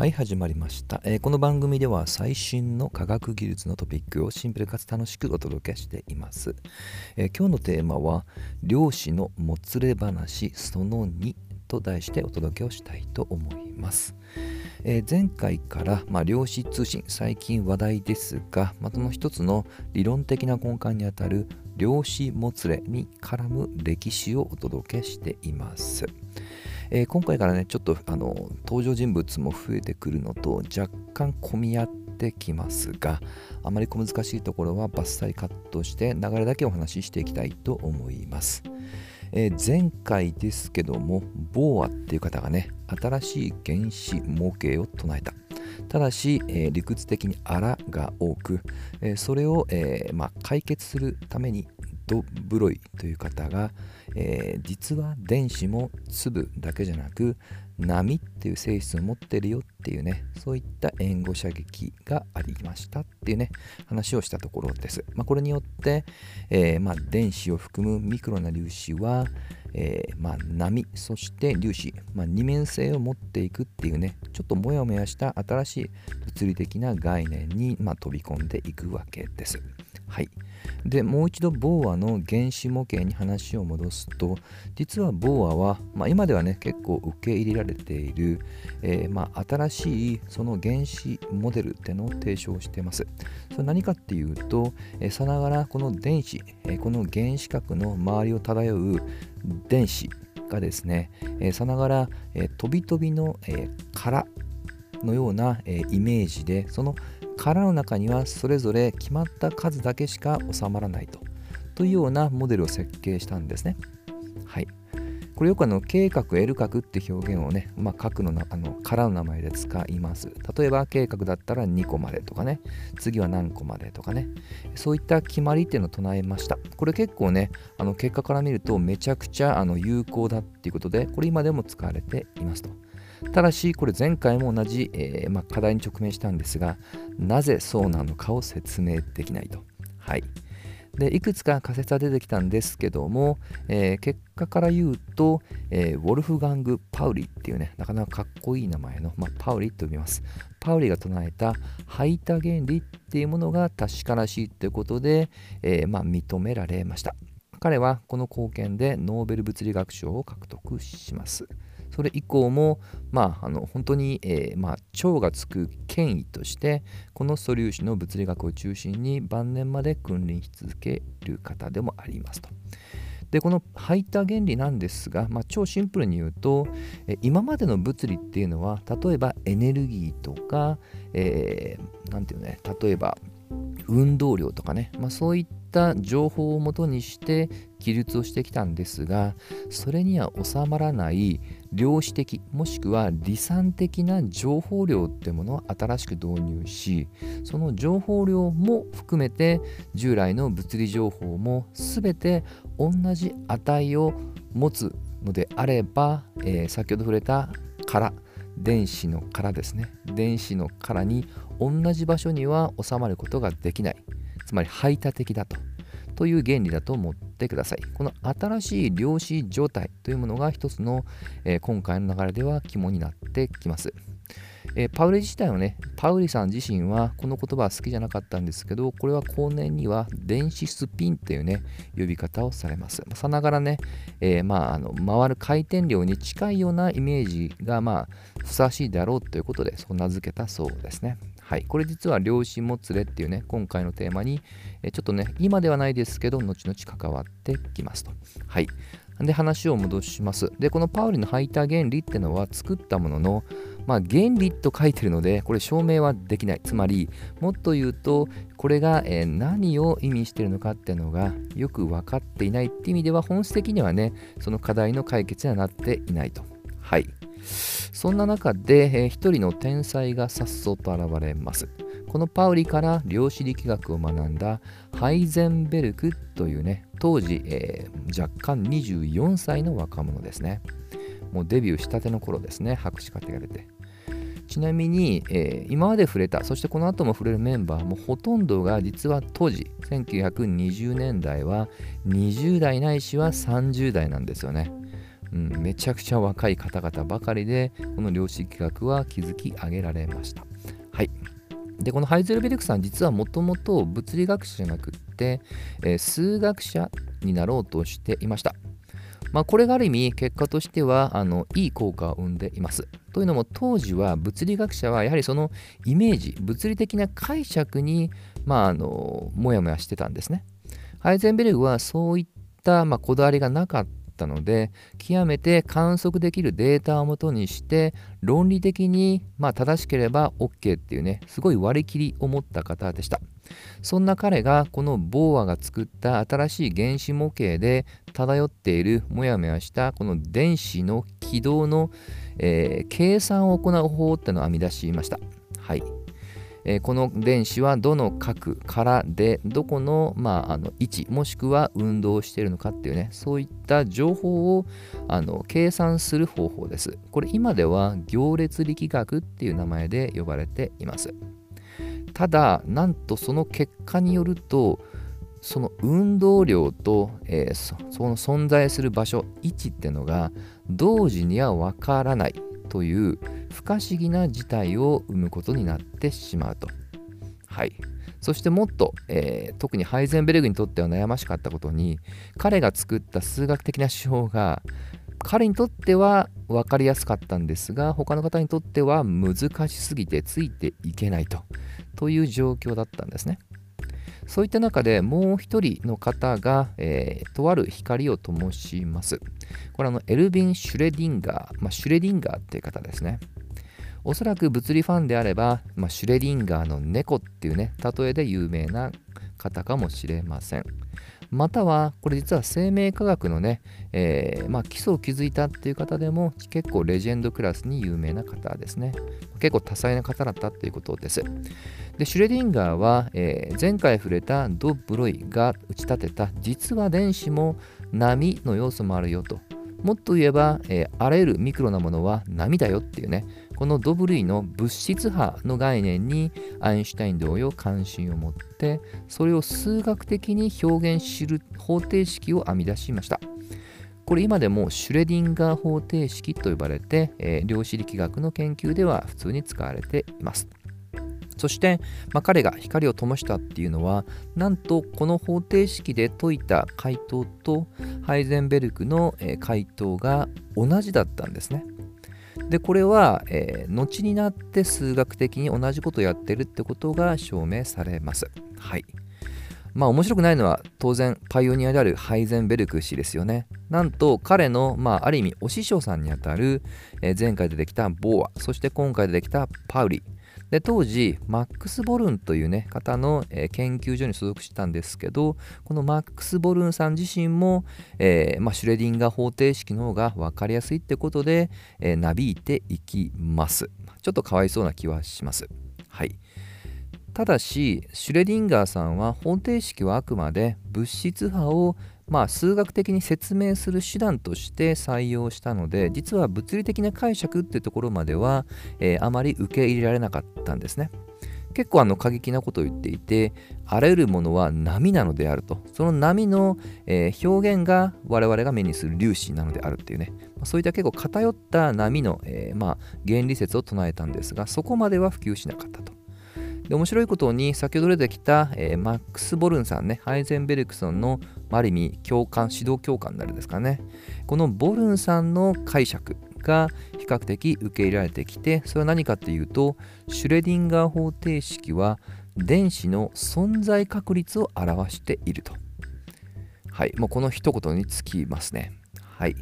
はい始まりました、えーこの番組では最新の科学技術のトピックをシンプルかつ楽しくお届けしています、えー今日のテーマは漁師のもつれ話その2と題してお届けをしたいと思います、えー前回から、まあ、量子通信最近話題ですが、まあ、その一つの理論的な根幹にあたる量子もつれに絡む歴史をお届けしています。えー今回からねちょっとあの登場人物も増えてくるのと若干混み合ってきますがあまり小難しいところはバッサリカットして流れだけお話ししていきたいと思います、えー前回ですけどもボーアっていう方がね新しい原子模型を唱えた。ただし、えー理屈的にあらが多く、えーそれを、えーまあ、解決するためにドブロイという方が、えー実は電子も粒だけじゃなく波っていう性質を持ってるよっていうねそういった援護射撃がありましたっていうね話をしたところです、まあ、これによって、えーまあ、電子を含むミクロな粒子は、えーまあ、波そして粒子、ま、二面性を持っていくっていうねちょっともやもやした新しい物理的な概念に、ま、飛び込んでいくわけです。はい。でもう一度ボーアの原子模型に話を戻すと実はボーアは、まあ、今ではね結構受け入れられている、えーまあ、新しいその原子モデルってのを提唱しています。それ何かっていうと、えーさながらこの電子、えーこの原子核の周りを漂う電子がですね、えさながら、えー飛び飛びの、えー殻のような、えイメージでその殻の中にはそれぞれ決まった数だけしか収まらないとというようなモデルを設計したんですね。はい。これよくあの K 角 L 角って表現をね、まあ、角のなあの殻の名前で使います。例えば K 角だったら2個までとかね、次は何個までとかね、そういった決まりっていうのを唱えました。これ結構ね、あの結果から見るとめちゃくちゃあの有効だっていうことで、これ今でも使われていますと。ただし、これ前回も同じ、えーま、課題に直面したんですが、なぜそうなのかを説明できないと。はい。でいくつか仮説は出てきたんですけども、えー結果から言うと、えーウォルフガング・パウリっていうね、なかなかかっこいい名前の、まあ、パウリと呼びます。パウリが唱えた排他原理っていうものが確からしいということで、えーまあ、認められました。彼はこの貢献でノーベル物理学賞を獲得します。それ以降も、まあ、あの本当に、えーまあ、超がつく権威としてこの素粒子の物理学を中心に晩年まで君臨し続ける方でもありますと。でこの排他原理なんですが、まあ、超シンプルに言うとえ今までの物理っていうのは例えばエネルギーとか、えーていうのね例えば運動量とかね、まあ、そういった情報をもとにして記述をしてきたんですがそれには収まらない量子的もしくは離散的な情報量ってものを新しく導入しその情報量も含めて従来の物理情報も全て同じ値を持つのであれば、えー先ほど触れた殻電子の殻ですね。電子の殻に同じ場所には収まることができない。つまり排他的だと。という原理だと思ってください。この新しい量子状態というものが一つの、えー今回の流れでは肝になってきます。えーパウリ自体はね、パウリさん自身はこの言葉は好きじゃなかったんですけど、これは後年には電子スピンっていうね、呼び方をされます。さながらね、えーまあ、あの回る回転量に近いようなイメージが、まあ、ふさわしいであろうということで、そう名付けたそうですね。はい、これ実は量子もつれっていうね、今回のテーマに、えちょっとね、今ではないですけど、後々関わってきますと。はい。で、話を戻します。で、このパウリの排他原理ってのは作ったものの、まあ、原理と書いてるので、これ証明はできない。つまり、もっと言うと、これが、え何を意味してるのかっていうのがよく分かっていないっていう意味では、本質的にはね、その課題の解決にはなっていないと。はい。そんな中で、えー一人の天才がさっそうと現れます。このパウリから量子力学を学んだハイゼンベルクというね、当時、えー若干24歳の若者ですね。もうデビューしたての頃ですね、博士課程が出て。ちなみに、えー今まで触れた、そしてこの後も触れるメンバーもほとんどが実は当時、1920年代は20代ないしは30代なんですよね。うん、めちゃくちゃ若い方々ばかりでこの量子力学は築き上げられましたはいでこのハイゼルベルクさん実はもともと物理学者じゃなくって、えー、数学者になろうとしていましたまあ、これがある意味結果としてはあのいい効果を生んでいます。というのも当時は物理学者はやはりそのイメージ物理的な解釈にまああのモヤモヤしてたんですね。ハイゼンベルグはそういった、まあ、こだわりがなかったので極めて観測できるデータをもとにして論理的に、まあ、正しければ OK っていうねすごい割り切りを持った方でした。そんな彼がこのボーアが作った新しい原子模型で漂っているもやもやしたこの電子の軌道の、えー、計算を行う方法ってのを編み出しました。はい。えー、この電子はどの角からでどこの,、まあ、あの位置もしくは運動しているのかっていうねそういった情報をあの計算する方法です。これ今では行列力学っていう名前で呼ばれています。ただなんとその結果によるとその運動量と、えー、その存在する場所位置っていうのが同時にはわからない。という不可思議な事態を生むことになってしまうと。はい、そしてもっと、えー、特にハイゼンベルグにとっては悩ましかったことに彼が作った数学的な手法が彼にとっては分かりやすかったんですが他の方にとっては難しすぎてついていけないとという状況だったんですね。そういった中でもう一人の方が、えー、とある光を灯します。これはあのエルヴィン・シュレディンガー、まあ、シュレディンガーっていう方ですね。おそらく物理ファンであれば、まあ、シュレディンガーの猫っていうね、例えで有名な方かもしれません。または、これ実は生命科学のね、えー、まあ、基礎を築いたっていう方でも結構レジェンドクラスに有名な方ですね。結構多彩な方だったっていうことです。で、シュレディンガーは、えー、前回触れたド・ブロイが打ち立てた実は電子も波の要素もあるよと。もっと言えば、えー、あらゆるミクロなものは波だよっていうね、このドブ類の物質波の概念にアインシュタイン同様関心を持ってそれを数学的に表現する方程式を編み出しましたこれ今でもシュレディンガー方程式と呼ばれて、えー、量子力学の研究では普通に使われていますそして、まあ、彼が光を灯したっていうのはなんとこの方程式で解いた回答とハイゼンベルクの回答が同じだったんですね。でこれは、えー、後になって数学的に同じことをやってるってことが証明されます。はい。まあ面白くないのは当然パイオニアであるハイゼンベルク氏ですよね。なんと彼の、まあ、ある意味お師匠さんにあたる、えー、前回出てきたボーアそして今回出てきたパウリで当時マックス・ボルンという、ね、方の、えー、研究所に所属してたんですけどこのマックス・ボルンさん自身も、えーまあ、シュレディンガー方程式の方が分かりやすいってことで、えー、なびいていきます。ちょっとかわいそうな気はします。はい。ただしシュレディンガーさんは方程式はあくまで物質波をまあ、数学的に説明する手段として採用したので実は物理的な解釈っていうところまでは、えー、あまり受け入れられなかったんですね。結構あの過激なことを言っていてあらゆるものは波なのであるとその波の、えー、表現が我々が目にする粒子なのであるっていうねそういった結構偏った波の、えー、まあ、原理説を唱えたんですがそこまでは普及しなかったと。で面白いことに先ほど出てきた、えー、マックス・ボルンさんねハイゼンベルクソンのある意味教官指導教官になるんですかね。このボルンさんの解釈が比較的受け入れられてきてそれは何かっていうとシュレディンガー方程式は電子の存在確率を表していると。はい。もうこの一言につきますね。はい。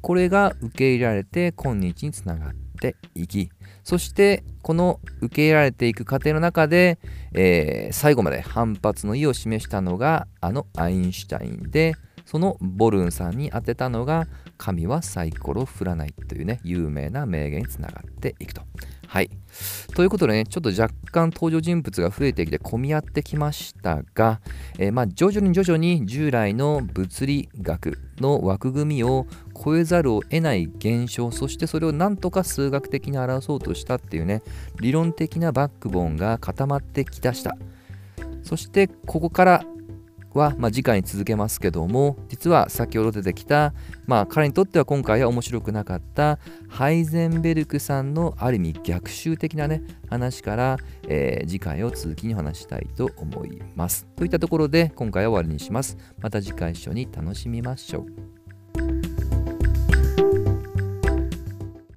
これが受け入れられて今日につながっていきそしてこの受け入れられていく過程の中で、えー、最後まで反発の意を示したのがあのアインシュタインでそのボルンさんに当てたのが神はサイコロ振らないというね有名な名言につながっていくと。はい。ということでね、ちょっと若干登場人物が増えてきて混み合ってきましたが、えー、まあ徐々に徐々に従来の物理学の枠組みを超えざるを得ない現象、そしてそれをなんとか数学的に表そうとしたっていうね、理論的なバックボーンが固まってきだした。そしてここからは、まあ、次回に続けますけども実は先ほど出てきた、まあ、彼にとっては今回は面白くなかったハイゼンベルクさんのある意味逆襲的なね話から、えー、次回を続きに話したいと思います。といったところで今回は終わりにします。また次回一緒に楽しみましょう。